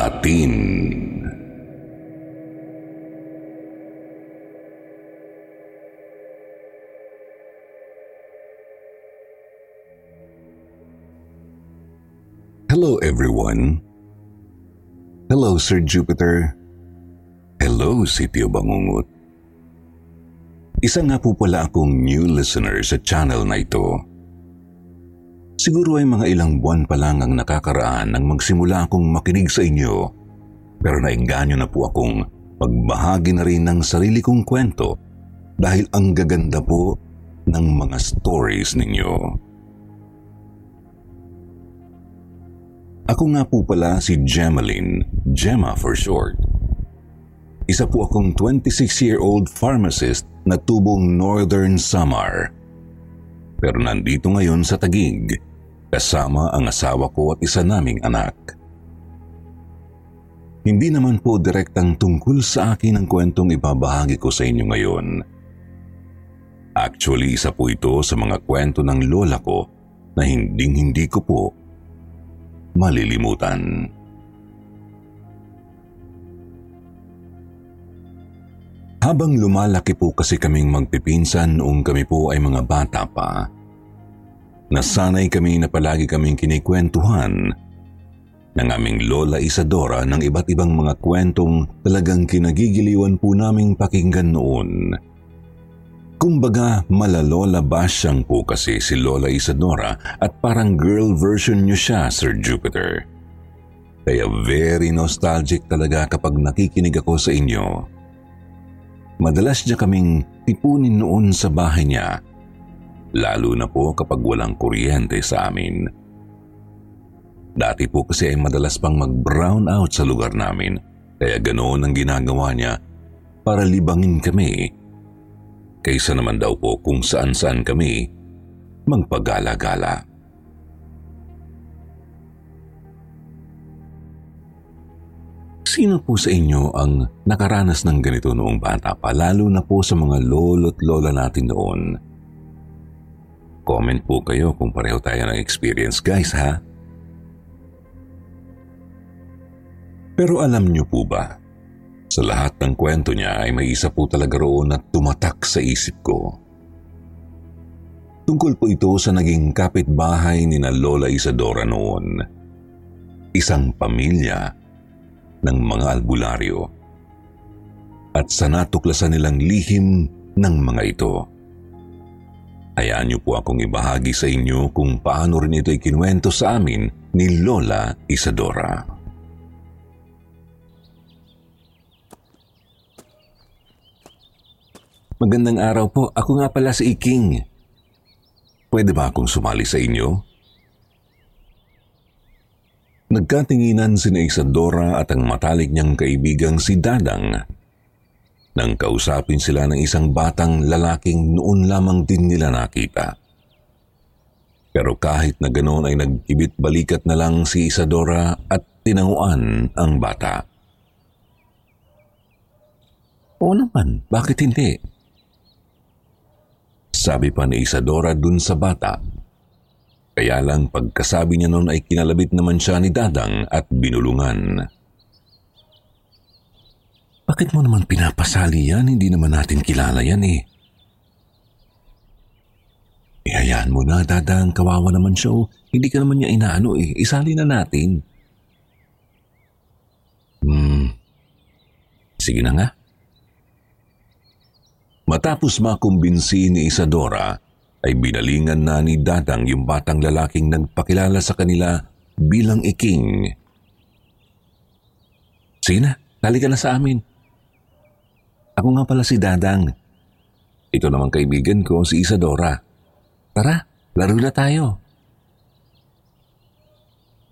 Latin. Hello everyone. Hello Sir Jupiter. Hello Sitio Bangungot. Isa nga po pala akong new listener sa channel na ito. Siguro ay mga ilang buwan pa lang ang nakakaraan nang magsimula akong makinig sa inyo pero nainganyo na po akong magbahagi na rin ng sarili kong kwento dahil ang gaganda po ng mga stories ninyo. Ako nga po pala si Gemaline, Gemma for short. Isa po akong 26-year-old pharmacist na tubong Northern Samar. Pero nandito ngayon sa Tagig, kasama ang asawa ko at isa naming anak. Hindi naman po direktang tungkol sa akin ang kwentong ibabahagi ko sa inyo ngayon. Actually, isa po ito sa mga kwento ng lola ko na hinding-hindi ko po malilimutan. Habang lumalaki po kasi kaming magpipinsan noong kami po ay mga bata pa, nasanay kami na palagi kaming kinikwentuhan ng aming Lola Isadora ng iba't ibang mga kwentong talagang kinagigiliwan po naming pakinggan noon. Kumbaga, malalola basyang po kasi si Lola Isadora at parang girl version niyo siya, Sir Jupiter. Kaya very nostalgic talaga kapag nakikinig ako sa inyo. Madalas niya kaming tipunin noon sa bahay niya, lalo na po kapag walang kuryente sa amin. Dati po kasi ay madalas pang mag-brown out sa lugar namin, kaya ganoon ang ginagawa niya para libangin kami kaysa naman daw po kung saan-saan kami magpagala-gala. Sino po sa inyo ang nakaranas ng ganito noong bata pa, lalo na po sa mga lolo't lola natin noon? Comment po kayo kung pareho tayo ng experience guys ha. Pero alam niyo po ba, sa lahat ng kwento niya ay may isa po talaga roon na tumatak sa isip ko. Tungkol po ito sa naging kapitbahay ni na Lola Isadora noon. Isang pamilya ng mga albularyo. At sa natuklasan nilang lihim ng mga ito. Hayaan niyo po akong ibahagi sa inyo kung paano rin ito ikinuwento sa amin ni Lola Isadora. Magandang araw po. Ako nga pala si Iking. Pwede ba akong sumali sa inyo? Nagkatinginan si Isadora at ang matalik niyang kaibigang si Dadang. Nang kausapin sila ng isang batang lalaking noon lamang din nila nakita. Pero kahit na ganoon ay nagkibit balikat na lang si Isadora at tinanguan ang bata. Oo naman, bakit hindi? Sabi pa ni Isadora dun sa bata. Kaya lang pagkasabi niya noon ay kinalabit naman siya ni Dadang at binulungan. Bakit mo naman pinapasali yan? Hindi naman natin kilala yan eh. Ihayaan mo na, Dadang. Kawawa naman siya. Oh. Hindi ka naman niya inaano eh. Isali na natin. Hmm. Sige na nga. Matapos makumbinsi ni Isadora, ay binalingan na ni Dadang yung batang lalaking nagpakilala sa kanila bilang iking. Sige na, na sa amin. Ako nga pala si Dadang. Ito naman kaibigan ko, si Isadora. Tara, laro na tayo.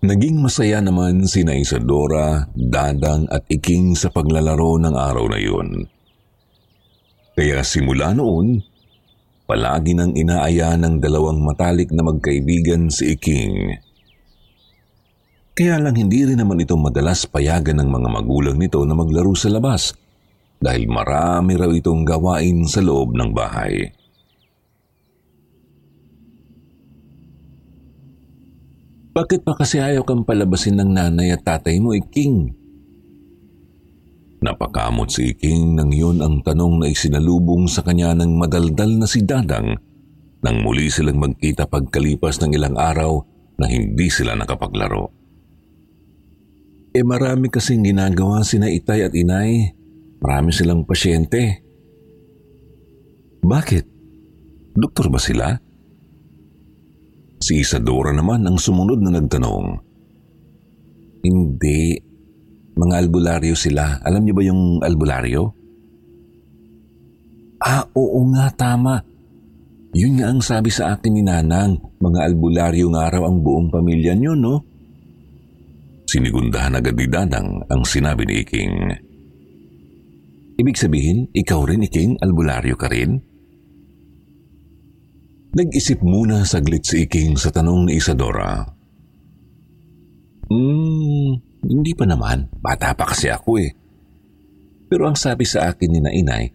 Naging masaya naman si na Isadora, Dadang at Iking sa paglalaro ng araw na yun. Kaya simula noon, palagi nang inaaya ng dalawang matalik na magkaibigan si Iking. Kaya lang hindi rin naman ito madalas payagan ng mga magulang nito na maglaro sa labas dahil marami raw itong gawain sa loob ng bahay. Bakit pa kasi ayaw kang palabasin ng nanay at tatay mo, Iking? Napakamot si Iking nang yun ang tanong na isinalubong sa kanya ng madaldal na si Dadang nang muli silang magkita pagkalipas ng ilang araw na hindi sila nakapaglaro. E marami kasing ginagawa sina itay at inay. Marami silang pasyente. Bakit? Doktor ba sila? Si Isadora naman ang sumunod na nagtanong. Hindi. Mga albularyo sila. Alam niyo ba yung albularyo? Ah, oo nga, tama. Yun nga ang sabi sa akin ni Nanang. Mga albularyo nga raw ang buong pamilya niyo, no? Sinigundahan agad ni Dadang ang sinabi ni Iking. Ibig sabihin, ikaw rin, Iking, albularyo ka rin? Nag-isip muna saglit si Iking sa tanong ni Isadora. Hmm, hindi pa naman. Bata pa kasi ako eh. Pero ang sabi sa akin ni na inay,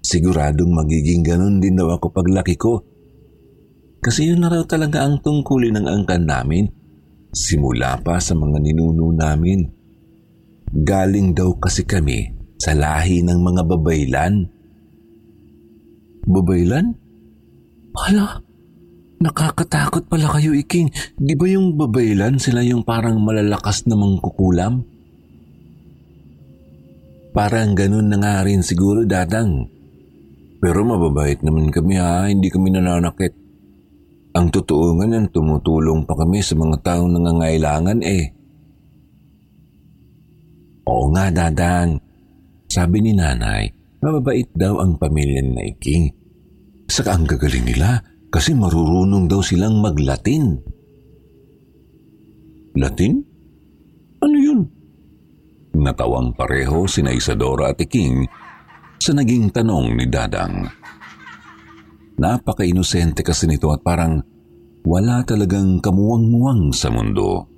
siguradong magiging ganun din daw ako paglaki ko. Kasi yun na raw talaga ang tungkulin ng angkan namin simula pa sa mga ninuno namin. Galing daw kasi kami sa lahi ng mga babaylan. Babaylan? Hala, nakakatakot pala kayo, Iking. Di ba yung babaylan sila yung parang malalakas na mangkukulam? Parang ganun na nga rin siguro, Dadang. Pero mababait naman kami ha, hindi kami nananakit. Ang totoo nga niyan, tumutulong pa kami sa mga taong nangangailangan eh. Oo nga, Dadang. Sabi ni nanay, mababait daw ang pamilya ni Naiking. Saka ang gagaling nila kasi marurunong daw silang maglatin. Latin? Ano yun? Natawang pareho si Isadora at Iking sa naging tanong ni Dadang. Napaka-inosente kasi nito at parang wala talagang kamuwang-muwang sa mundo.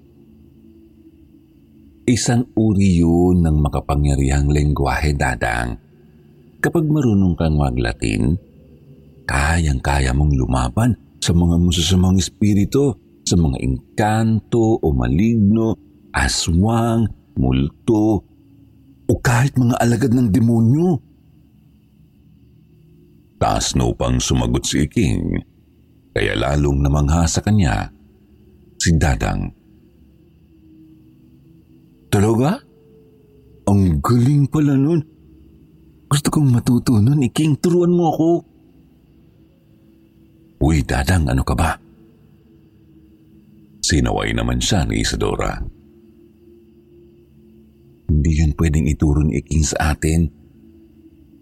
Isang uri yun ng makapangyarihang lengguwahe, Dadang. Kapag marunong kang maglatin, kayang-kaya mong lumaban sa mga masasamang espiritu, sa mga engkanto o maligno, aswang, multo, o kahit mga alagad ng demonyo. Taas no pang sumagot si King, kaya lalong namangha sa kanya si Dadang. Talaga? Ang galing pala nun. Gusto kong matuto nun, Iking. Turuan mo ako. Uy, Dadang, ano ka ba? Sinaway naman siya ni Isadora. Hindi yun pwedeng ituro ni Iking sa atin.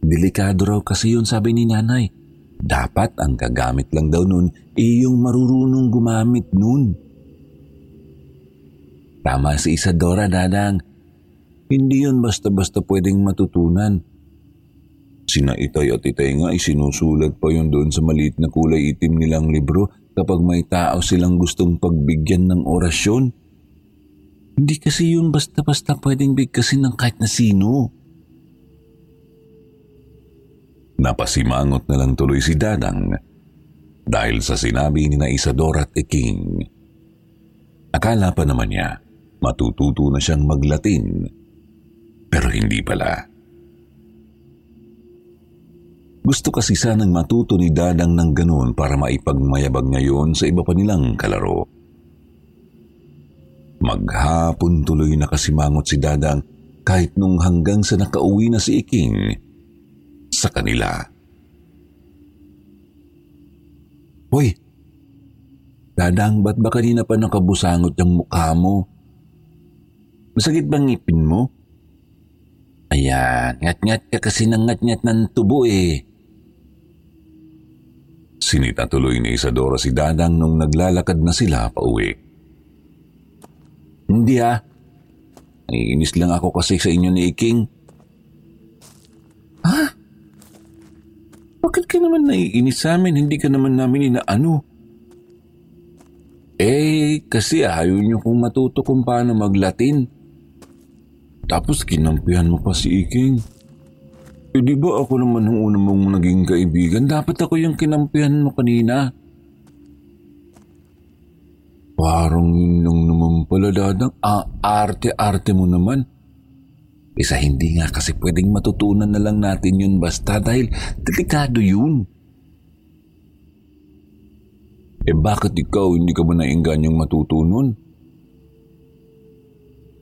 Delikado raw kasi yun, sabi ni nanay. Dapat ang kagamit lang daw nun ay yung marurunong gumamit nun. Tama si Isadora, Dadang. Hindi yun basta-basta pwedeng matutunan. Sina Itay at Itay nga ay sinusulat pa yun doon sa maliit na kulay itim nilang libro kapag may tao silang gustong pagbigyan ng orasyon. Hindi kasi yun basta-basta pwedeng bigkasin ng kahit na sino. Napasimangot na lang tuloy si Dadang dahil sa sinabi ni na Isadora at Iking. Akala pa naman niya matututo na siyang maglatin pero hindi pala. Gusto kasi sanang matuto ni Dadang ng ganun para maipagmayabag niya yun sa iba pa nilang kalaro. Maghapon tuloy na kasimangot si Dadang kahit nung hanggang sa nakauwi na si Iking sa kanila. Hoy, Dadang, ba't ba kanina pa nakabusangot yung mukha mo? Masakit bang ngipin mo? Ayan, ngat-ngat ka kasi ng ngat-ngat ng tubo eh. Sinita tuloy ni Isadora si Dadang nung naglalakad na sila pa uwi. Hindi ah. Naiinis lang ako kasi sa inyo ni Iking. Ha? Bakit ka naman naiinis sa amin? Hindi ka naman namin inaano. Eh, kasi ayaw niyo kung matuto kung paano maglatin. Tapos kinampihan mo pa si Iking. Eh di ba ako naman ang una mong naging kaibigan? Dapat ako yung kinampihan mo kanina. Parang yun lang naman pala, Dadang. Ah, arte-arte mo naman. Isa hindi nga kasi pwedeng matutunan na lang natin yun basta dahil delikado yun. Eh bakit ikaw hindi ka ba naingganyang matutunan?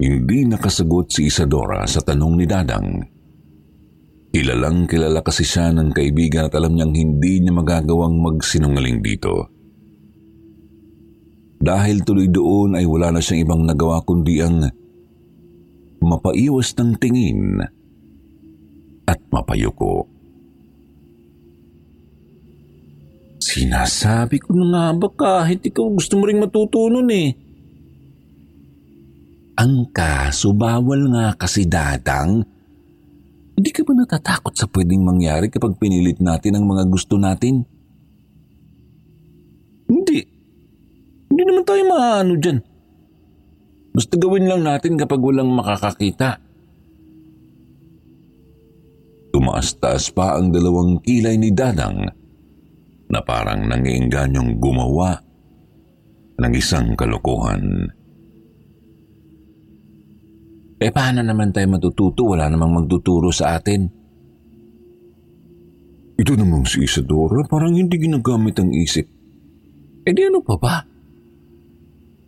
Hindi nakasagot si Isadora sa tanong ni Dadang. Kilalang kilala kasi siya ng kaibigan at alam niyang hindi niya magagawang magsinungaling dito. Dahil tuloy doon ay wala na siyang ibang nagawa kundi ang mapaiwas ng tingin at mapayuko. Sinasabi ko na nga ba kahit ikaw gusto mo ring matutunan eh. Ang kaso bawal nga kasi datang hindi ka ba natatakot sa pwedeng mangyari kapag pinilit natin ang mga gusto natin? Hindi. Hindi naman tayo maano dyan. Basta gawin lang natin kapag walang makakakita. Tumaas-taas pa ang dalawang kilay ni Dadang na parang nangiingganyong gumawa ng isang kalokohan. Eh paano naman tayo matututo? Wala namang magtuturo sa atin. Ito namang si Isadora, parang hindi ginagamit ang isip. Eh di ano pa ba?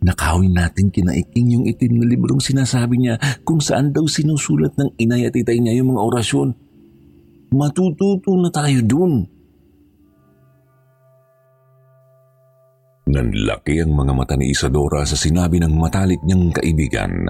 Nakawin natin kinaiking yung itim na librong sinasabi niya kung saan daw sinusulat ng inay at itay niya yung mga orasyon. Matututo na tayo dun. Nanlaki ang mga mata ni Isadora sa sinabi ng matalik niyang kaibigan.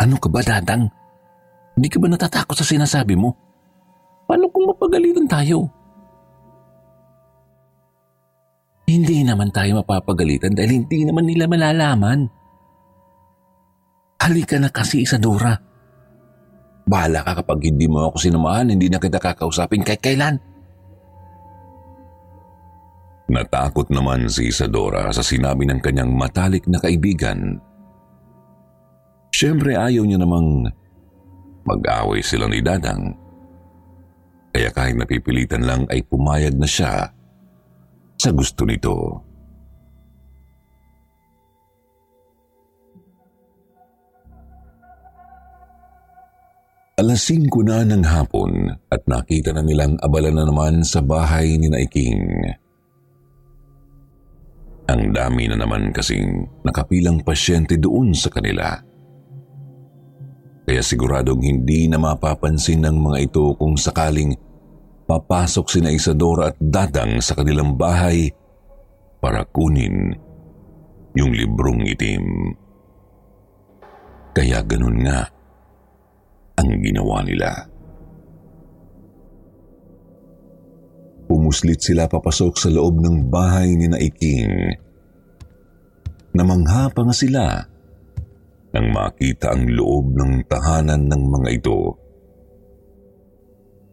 Ano ka ba, Dadang? Hindi ka ba natatakot sa sinasabi mo? Paano kung mapagalitan tayo? Hindi naman tayo mapapagalitan dahil hindi naman nila malalaman. Halika na kasi, Isadora. Bahala ka kapag hindi mo ako sinamahan, hindi na kita kakausapin kahit kailan. Natakot naman si Isadora sa sinabi ng kanyang matalik na kaibigan Siyempre ayaw niya namang mag-away sila ni Dadang. Kaya kahit napipilitan lang ay pumayag na siya sa gusto nito. Alas 5 na ng hapon at nakita na nilang abala na naman sa bahay ni Naiking. Ang dami na naman kasing nakapilang pasyente doon sa kanila. Kaya siguradong hindi na mapapansin ng mga ito kung sakaling papasok sina Isadora at Dadang sa kanilang bahay para kunin yung librong itim. Kaya ganun nga ang ginawa nila. Pumuslit sila papasok sa loob ng bahay ni Naiking. Namangha pa nga sila nang makita ang loob ng tahanan ng mga ito.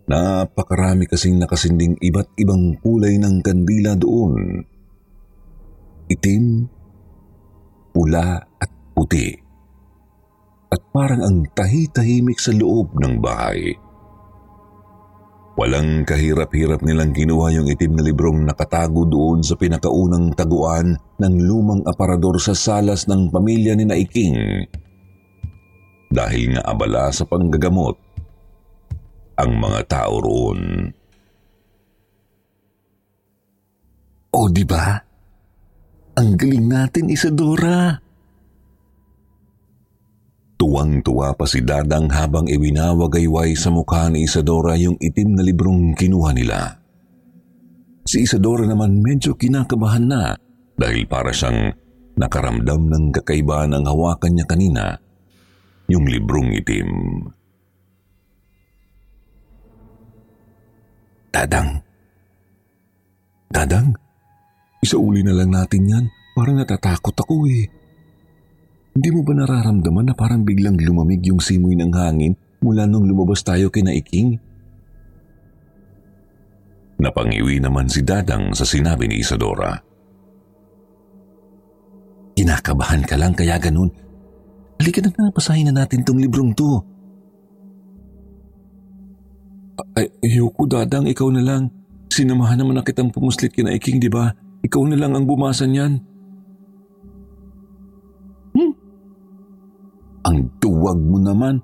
Napakarami kasing nakasinding iba't ibang kulay ng kandila doon. Itim, pula at puti. At parang ang tahi-tahimik sa loob ng bahay. Walang kahirap-hirap nilang kinuha yung itim na librong nakatago doon sa pinakaunang taguan ng lumang aparador sa salas ng pamilya ni Naiking. Dahil nga abala sa panggagamot ang mga tao roon. O di ba? Ang galing natin, Isadora. Tuwang-tuwa pa si Dadang habang iwinawagayway sa mukha ni Isadora yung itim na librong kinuha nila. Si Isadora naman medyo kinakabahan na dahil para siyang nakaramdam ng kakaiba ng hawakan niya kanina, yung librong itim. Dadang. Dadang, isauli na lang natin yan. Parang natatakot ako eh. Hindi mo ba nararamdaman na parang biglang lumamig yung simoy ng hangin mula nung lumabas tayo kina Iking? Napangiwi naman si Dadang sa sinabi ni Isadora. Kinakabahan ka lang kaya ganun. Halika na nga, pasahin na natin tong librong to. Ay, ayoko dadang, ikaw na lang. Sinamahan naman na kitang pumuslit kina Iking, di ba? Ikaw na lang ang bumasa niyan. Ang duwag mo naman.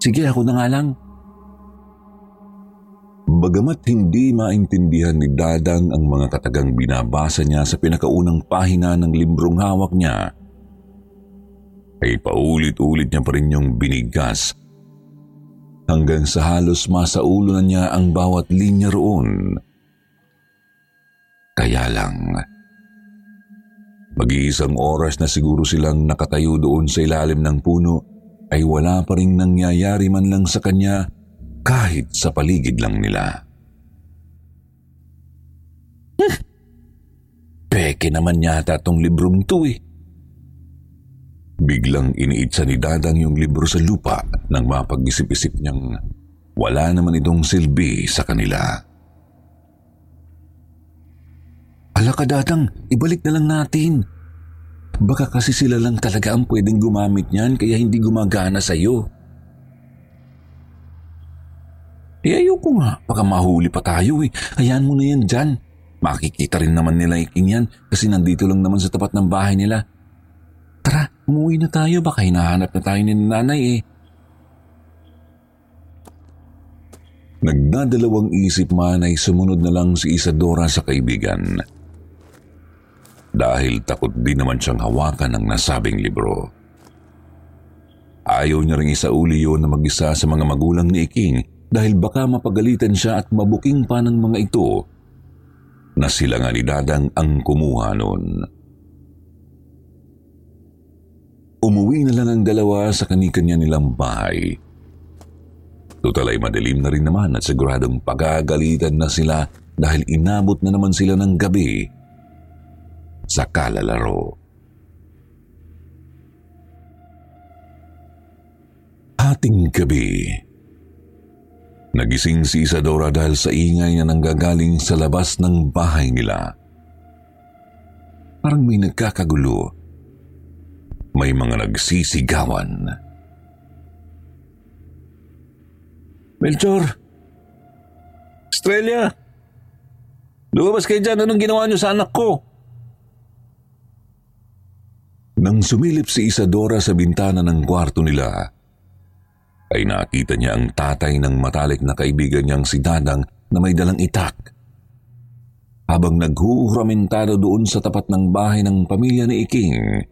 Sige, ako na nga lang. Bagamat hindi maintindihan ni Dadang ang mga katagang binabasa niya sa pinakaunang pahina ng librong hawak niya, ay paulit-ulit niya pa rin yung binigas hanggang sa halos masaulo na niya ang bawat linya roon. Kaya lang, Mag-iisang oras na siguro silang nakatayo doon sa ilalim ng puno ay wala pa rin nangyayari man lang sa kanya kahit sa paligid lang nila. Hmm. Peke naman yata tong librong to eh. Biglang iniitsa ni Dadang yung libro sa lupa nang mapag-isip-isip niyang wala naman itong silbi sa kanila. Ala ka dadang, ibalik na lang natin. Baka kasi sila lang talaga ang pwedeng gumamit niyan kaya hindi gumagana sa iyo. Eh ayoko nga, baka mahuli pa tayo eh. Hayaan mo na yan dyan. Makikita rin naman nila iking yan kasi nandito lang naman sa tapat ng bahay nila. Tara, umuwi na tayo. Baka hinahanap na tayo ni nanay eh. Nagdadalawang isip man ay sumunod na lang si Isadora sa kaibigan dahil takot din naman siyang hawakan ng nasabing libro. Ayaw niya rin isauli yun na mag-isa sa mga magulang ni Iking dahil baka mapagalitan siya at mabuking pa ng mga ito na sila nga ni Dadang ang kumuha noon. Umuwi na lang ang dalawa sa kanikanya nilang bahay. Total ay madilim na rin naman at siguradong pagagalitan na sila dahil inabot na naman sila ng gabi sa kalalaro. Hating gabi, nagising si Isadora dahil sa ingay na nanggagaling sa labas ng bahay nila. Parang may nagkakagulo. May mga nagsisigawan. Melchor! Australia! Lumabas kayo dyan. Anong ginawa niyo sa anak ko? Nang sumilip si Isadora sa bintana ng kwarto nila, ay nakita niya ang tatay ng matalik na kaibigan niyang si Dadang na may dalang itak. Habang naghuhuramentado doon sa tapat ng bahay ng pamilya ni Iking.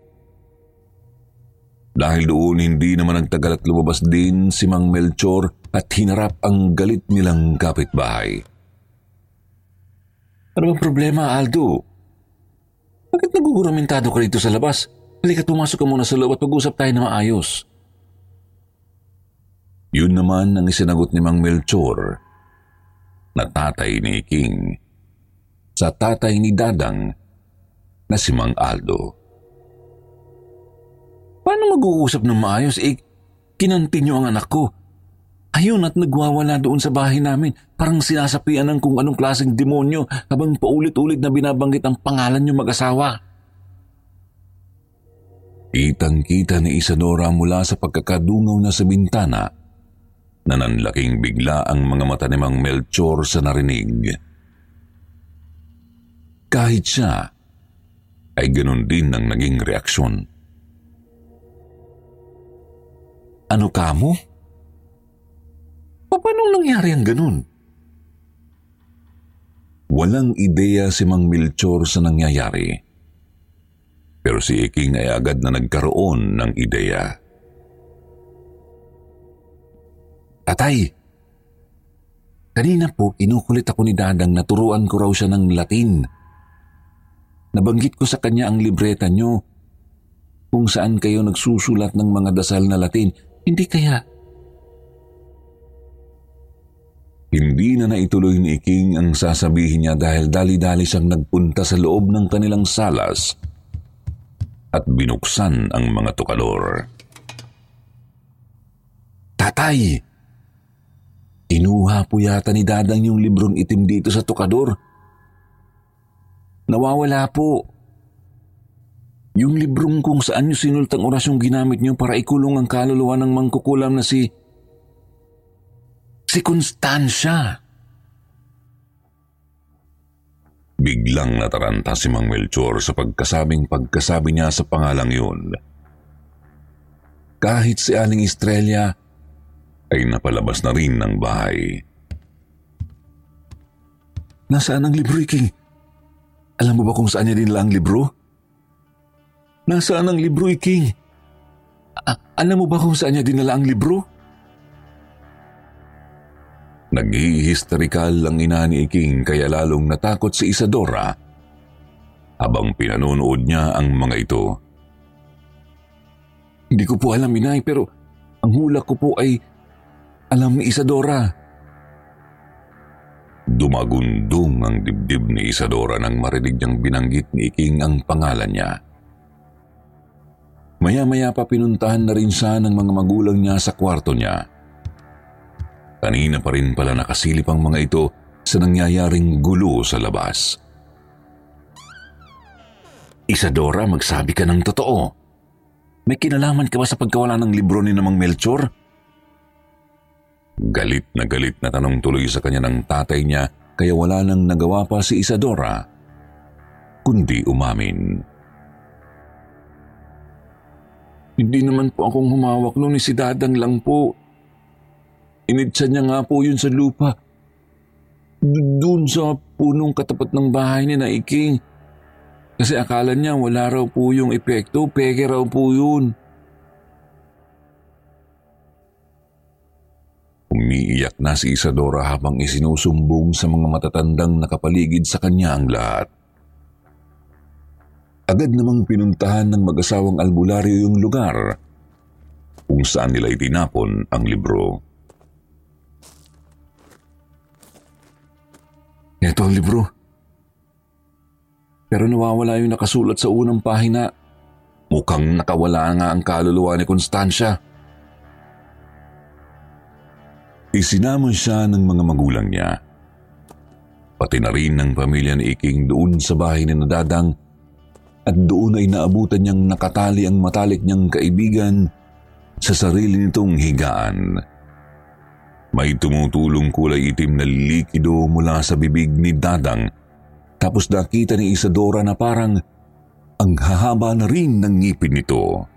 Dahil doon hindi naman nagtagal at lumabas din si Mang Melchor at hinarap ang galit nilang kapitbahay. Ano bang problema, Aldo? Bakit naguguramentado ka dito sa labas? Halika pumasok ka muna sa loob at pag-usap tayo na maayos. Yun naman ang isinagot ni Mang Melchor. na tatay ni King sa tatay ni Dadang na si Mang Aldo. Paano mag-uusap ng maayos? Eh, kinanti niyo ang anak ko. Ayun at nagwawala doon sa bahay namin. Parang sinasapian ng kung anong klaseng demonyo habang paulit-ulit na binabanggit ang pangalan niyo mag-asawa. Kitang-kita ni Isadora mula sa pagkakadungaw na sa bintana na nanlaking bigla ang mga mata ni Mang Melchor sa narinig. Kahit siya, ay ganun din ang naging reaksyon. Ano ka mo? Paano nangyari ang ganun? Walang ideya si Mang Melchor sa nangyayari. Pero si Iking ay agad na nagkaroon ng ideya. Tatay, kanina po kinukulit ako ni Dadang na turuan ko raw siya ng Latin. Nabanggit ko sa kanya ang libreta nyo kung saan kayo nagsusulat ng mga dasal na Latin. Hindi kaya Hindi na naituloy ni Iking ang sasabihin niya dahil dali-dali siyang nagpunta sa loob ng kanilang salas at binuksan ang mga tukador. Tatay! Inuha po yata ni Dadang yung librong itim dito sa tukador. Nawawala po. Yung librong kung saan nyo sinultang orasyong ginamit nyo para ikulong ang kaluluwa ng mangkukulam na si Si Constancia. Biglang nataranta si Mang Melchor sa pagkasabing pagkasabi niya sa pangalang yun. Kahit si Aling Estrella ay napalabas na rin ng bahay. Nasaan ang libro, King? Alam mo ba kung saan niya dinala ang libro? Nasaan ang libro, King? A- alam mo ba kung saan niya dinala ang libro? Nag-i-hysterical ang ina ni Iking kaya lalong natakot si Isadora habang pinanonood niya ang mga ito. Hindi ko po alam, inay, pero ang hula ko po ay alam ni Isadora. Dumagundong ang dibdib ni Isadora nang marinig niyang binanggit ni Iking ang pangalan niya. Maya-maya pa pinuntahan na rin siya ng mga magulang niya sa kwarto niya. Kanina pa rin pala nakasilip ang mga ito sa nangyayaring gulo sa labas. Isadora, magsabi ka ng totoo. May kinalaman ka ba sa pagkawala ng libro ni namang Melchor? Galit na galit na tanong tuloy sa kanya ng tatay niya kaya wala nang nagawa pa si Isadora kundi umamin. Hindi naman po akong humawak noon ni si Dadang lang po. Inidsa niya nga po yun sa lupa. Doon sa punong katapat ng bahay ni na Iking. Kasi akala niya wala raw po yung epekto, peke raw po yun. Umiiyak na si Isadora habang isinusumbong sa mga matatandang nakapaligid sa kanya ang lahat. Agad namang pinuntahan ng mag-asawang albularyo yung lugar kung saan nila itinapon ang libro. Ito ang libro. Pero nawawala yung nakasulat sa unang pahina. Mukhang nakawala nga ang kaluluwa ni Constancia. Isinamon siya ng mga magulang niya. Pati na rin ng pamilya ni Iking doon sa bahay ni Nadadang at doon ay naabutan niyang nakatali ang matalik niyang kaibigan sa sarili nitong higaan. May tumutulong kulay itim na likido mula sa bibig ni Dadang tapos nakita ni Isadora na parang ang hahaba na rin ng ngipin nito.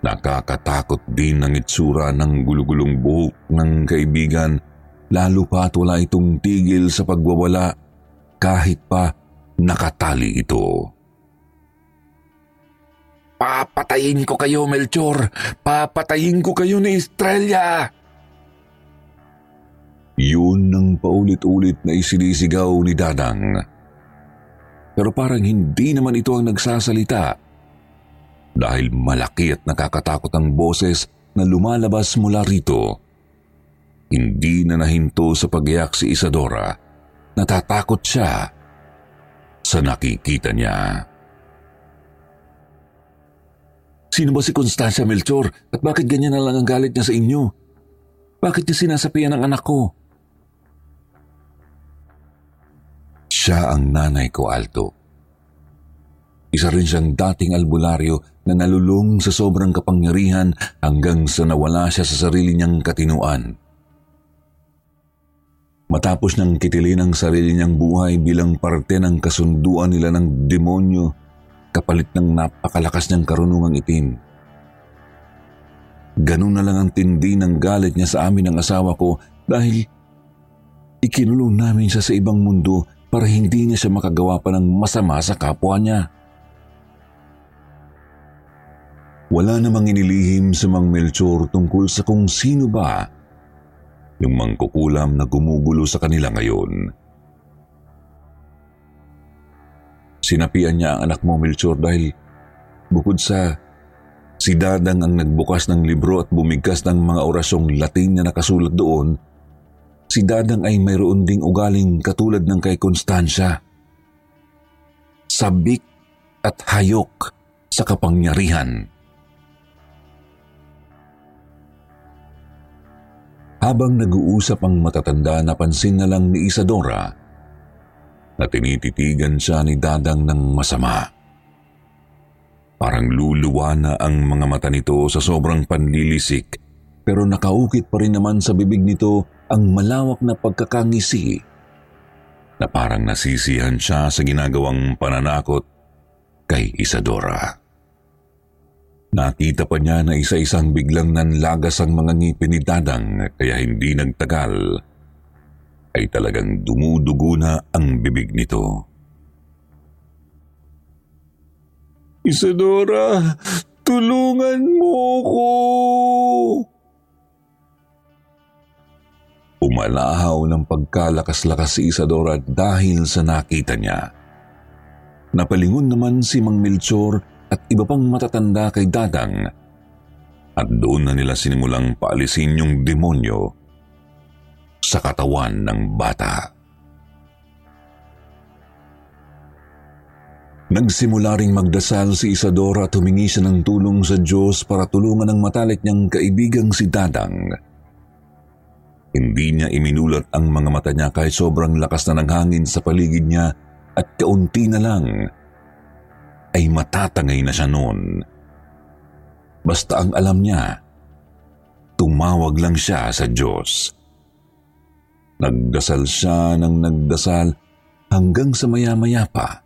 Nakakatakot din ang itsura ng gulugulong buhok ng kaibigan lalo pa't wala itong tigil sa pagwawala kahit pa nakatali ito. Papatayin ko kayo, Melchor! Papatayin ko kayo ni Estrella! Yun ang paulit-ulit na isinisigaw ni Dadang. Pero parang hindi naman ito ang nagsasalita dahil malaki at nakakatakot ang boses na lumalabas mula rito. hindi na nahinto sa pagyayak si Isadora. Natatakot siya sa nakikita niya. Sino ba si Constancia Melchor at bakit ganyan na lang ang galit niya sa inyo? Bakit niya sinasapian ang anak ko? Siya ang nanay ko, Alto. Isa rin siyang dating albularyo na nalulung sa sobrang kapangyarihan hanggang sa nawala siya sa sarili niyang katinuan. Matapos niyang kitilin ang sarili niyang buhay bilang parte ng kasunduan nila ng demonyo kapalit ng napakalakas niyang karunungang itim. Ganun na lang ang tindi ng galit niya sa amin ng asawa ko dahil ikinulong namin siya sa ibang mundo para hindi niya siya makagawa pa ng masama sa kapwa niya. Wala namang inilihim sa Mang Melchor tungkol sa kung sino ba yung mangkukulam na gumugulo sa kanila ngayon. Sinapian niya ang anak mo, Melchor, dahil bukod sa si Dadang ang nagbukas ng libro at bumigkas ng mga orasyong Latin na nakasulat doon, si Dadang ay mayroon ding ugaling katulad ng kay Constancia. Sabik at hayok sa kapangyarihan. Habang nag-uusap ang matatanda, napansin na lang ni Isadora na tinititigan siya ni Dadang ng masama. Parang luluwa na ang mga mata nito sa sobrang panlilisik pero nakaukit pa rin naman sa bibig nito ang malawak na pagkakangisi na parang nasisihan siya sa ginagawang pananakot kay Isadora. Nakita pa niya na isa-isang biglang nanlagas ang mga ngipin ni Dadang kaya hindi nagtagal ay talagang dumudugo na ang bibig nito. Isadora, tulungan mo ko! Umalahaw ng pagkalakas-lakas si Isadora dahil sa nakita niya. Napalingon naman si Mang Melchor at iba pang matatanda kay Dadang at doon na nila sinimulang paalisin yung demonyo sa katawan ng bata. Nagsimula ring magdasal si Isadora at humingi siya ng tulong sa Diyos para tulungan ang matalik niyang kaibigang si Dadang. Hindi niya iminulat ang mga mata niya kahit sobrang lakas na ng hangin sa paligid niya at kaunti na lang ay matatangay na siya noon. Basta ang alam niya, tumawag lang siya sa Diyos. Nagdasal siya ng nagdasal hanggang sa maya-maya pa.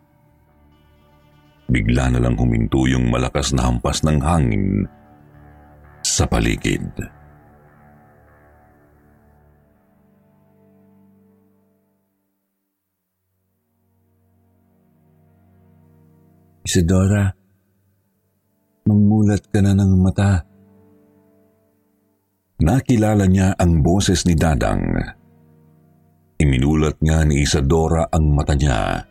Bigla na lang huminto yung malakas na hampas ng hangin sa paligid. Isidora, mangmulat ka na ng mata. Nakilala niya ang boses ni Dadang. Iminulat nga ni Isadora ang mata niya.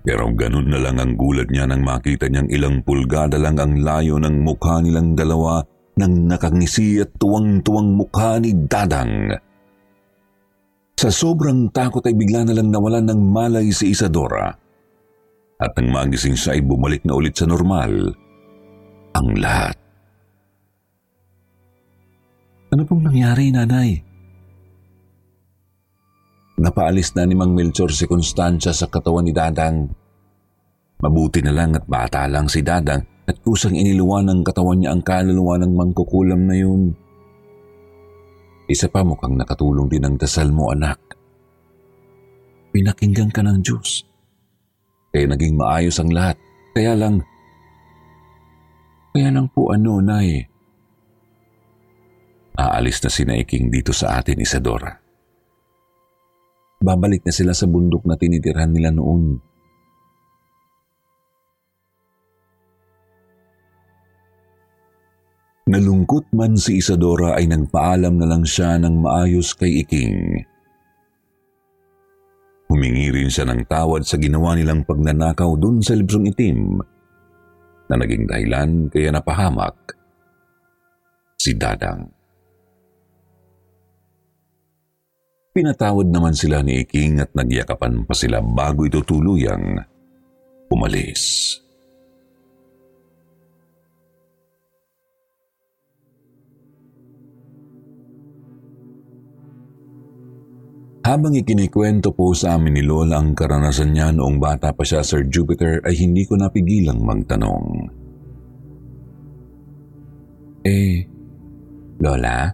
Pero ganun na lang ang gulat niya nang makita niyang ilang pulgada lang ang layo ng mukha nilang dalawa ng nakangisi at tuwang-tuwang mukha ni Dadang. Sa sobrang takot ay bigla na lang nawalan ng malay si Isadora. At nang magising siya ay bumalik na ulit sa normal ang lahat. Ano pong nangyari, nanay? Napaalis na ni Mang Melchor si Constancia sa katawan ni Dadang. Mabuti na lang at bata lang si Dadang at kusang iniluwa ng katawan niya ang kaluluwa ng mangkukulam na yun. Isa pa mukhang nakatulong din ang dasal mo, anak. Pinakinggan ka ng Diyos. Kaya naging maayos ang lahat. Kaya lang, kaya lang po ano, Nay. Aalis na si Naiking dito sa atin, Isadora. Babalik na sila sa bundok na tinitirhan nila noon. Nalungkot man si Isadora ay nagpaalam na lang siya ng maayos kay Iking. Humingi rin siya ng tawad sa ginawa nilang pagnanakaw dun sa libsong itim na naging dahilan kaya napahamak si Dadang. Pinatawad naman sila ni Iking at nagyakapan pa sila bago ito tuluyang umalis. Habang ikinikwento po sa amin ni Lola ang karanasan niya noong bata pa siya, Sir Jupiter, ay hindi ko napigilang magtanong. Eh, Lola?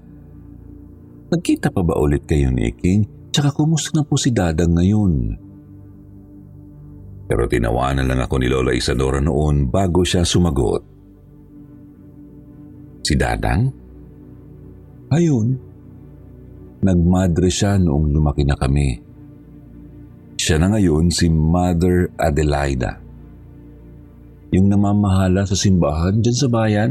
Nagkita pa ba ulit kayo ni King? Tsaka kumusta na po si Dadang ngayon? Pero tinawanan lang ako ni Lola Isadora noon bago siya sumagot. Si Dadang? Ayun, Nagmadre siya noong lumaki na kami. Siya na ngayon si Mother Adelaida. Yung namamahala sa simbahan dyan sa bayan.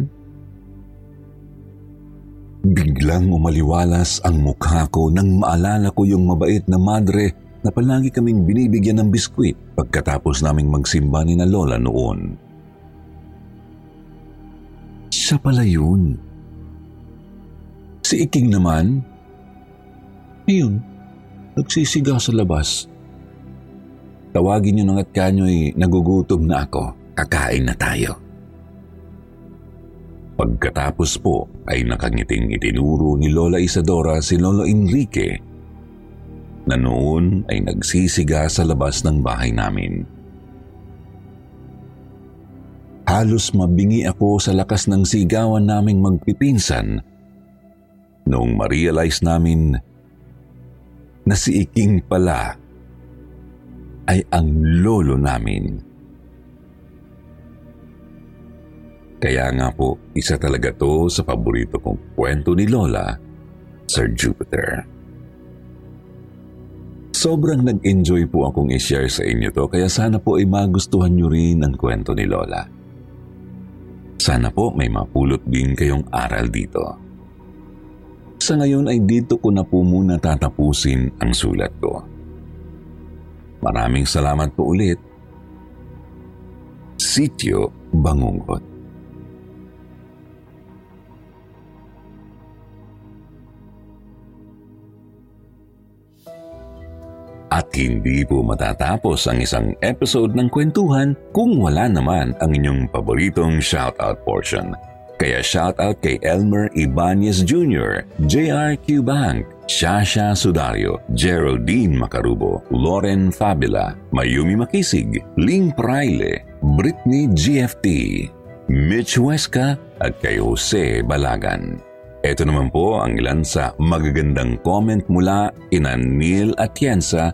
Biglang umaliwalas ang mukha ko nang maalala ko yung mabait na madre na palagi kaming binibigyan ng biskwit pagkatapos naming magsimba ni na Lola noon. Siya pala yun. Si Iking naman, ayun, nagsisiga sa labas. Tawagin niyo ng at kanyo'y nagugutom na ako, kakain na tayo. Pagkatapos po ay nakangiting itinuro ni Lola Isadora si Lolo Enrique na noon ay nagsisiga sa labas ng bahay namin. Halos mabingi ako sa lakas ng sigawan naming magpipinsan noong ma-realize namin na si Iking pala ay ang lolo namin. Kaya nga po, isa talaga to sa paborito kong kwento ni Lola, Sir Jupiter. Sobrang nag-enjoy po akong i-share sa inyo to kaya sana po ay magustuhan nyo rin ang kwento ni Lola. Sana po may mapulot din kayong aral dito. Sa ngayon ay dito ko na po muna tatapusin ang sulat ko. Maraming salamat po ulit. Sityo Bangungot At hindi po matatapos ang isang episode ng kwentuhan kung wala naman ang inyong paboritong shoutout portion. Kaya shoutout kay Elmer Ibanez Jr., J.R. Q. Bank, Shasha Sudario, Geraldine Macarubo, Lauren Fabila, Mayumi Makisig, Ling Praile, Britney GFT, Mitch Huesca at kay Jose Balagan. Ito naman po ang ilan sa magagandang comment mula ina Neil Atienza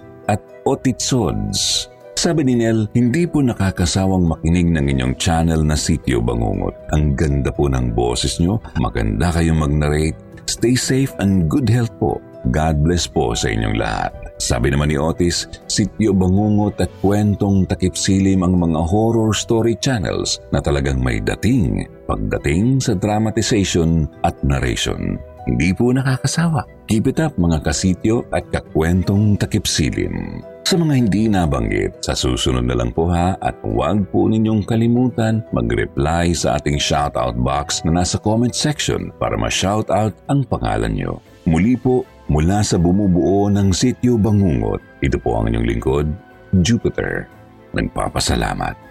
Otitsods. Sabi ni Nel, hindi po nakakasawang makinig ng inyong channel na Sityo Bangungot. Ang ganda po ng boses nyo, maganda kayong mag-narrate. Stay safe and good health po. God bless po sa inyong lahat. Sabi naman ni Otis, Sityo Bangungot at kwentong takip silim ang mga horror story channels na talagang may dating pagdating sa dramatization at narration. Hindi po nakakasawa. Keep it up mga kasityo at kakwentong takip silim. Sa mga hindi nabanggit, sa susunod na lang po ha at huwag po ninyong kalimutan mag-reply sa ating shoutout box na nasa comment section para ma-shoutout ang pangalan nyo. Muli po, mula sa bumubuo ng Sityo Bangungot, ito po ang inyong lingkod, Jupiter. Nagpapasalamat.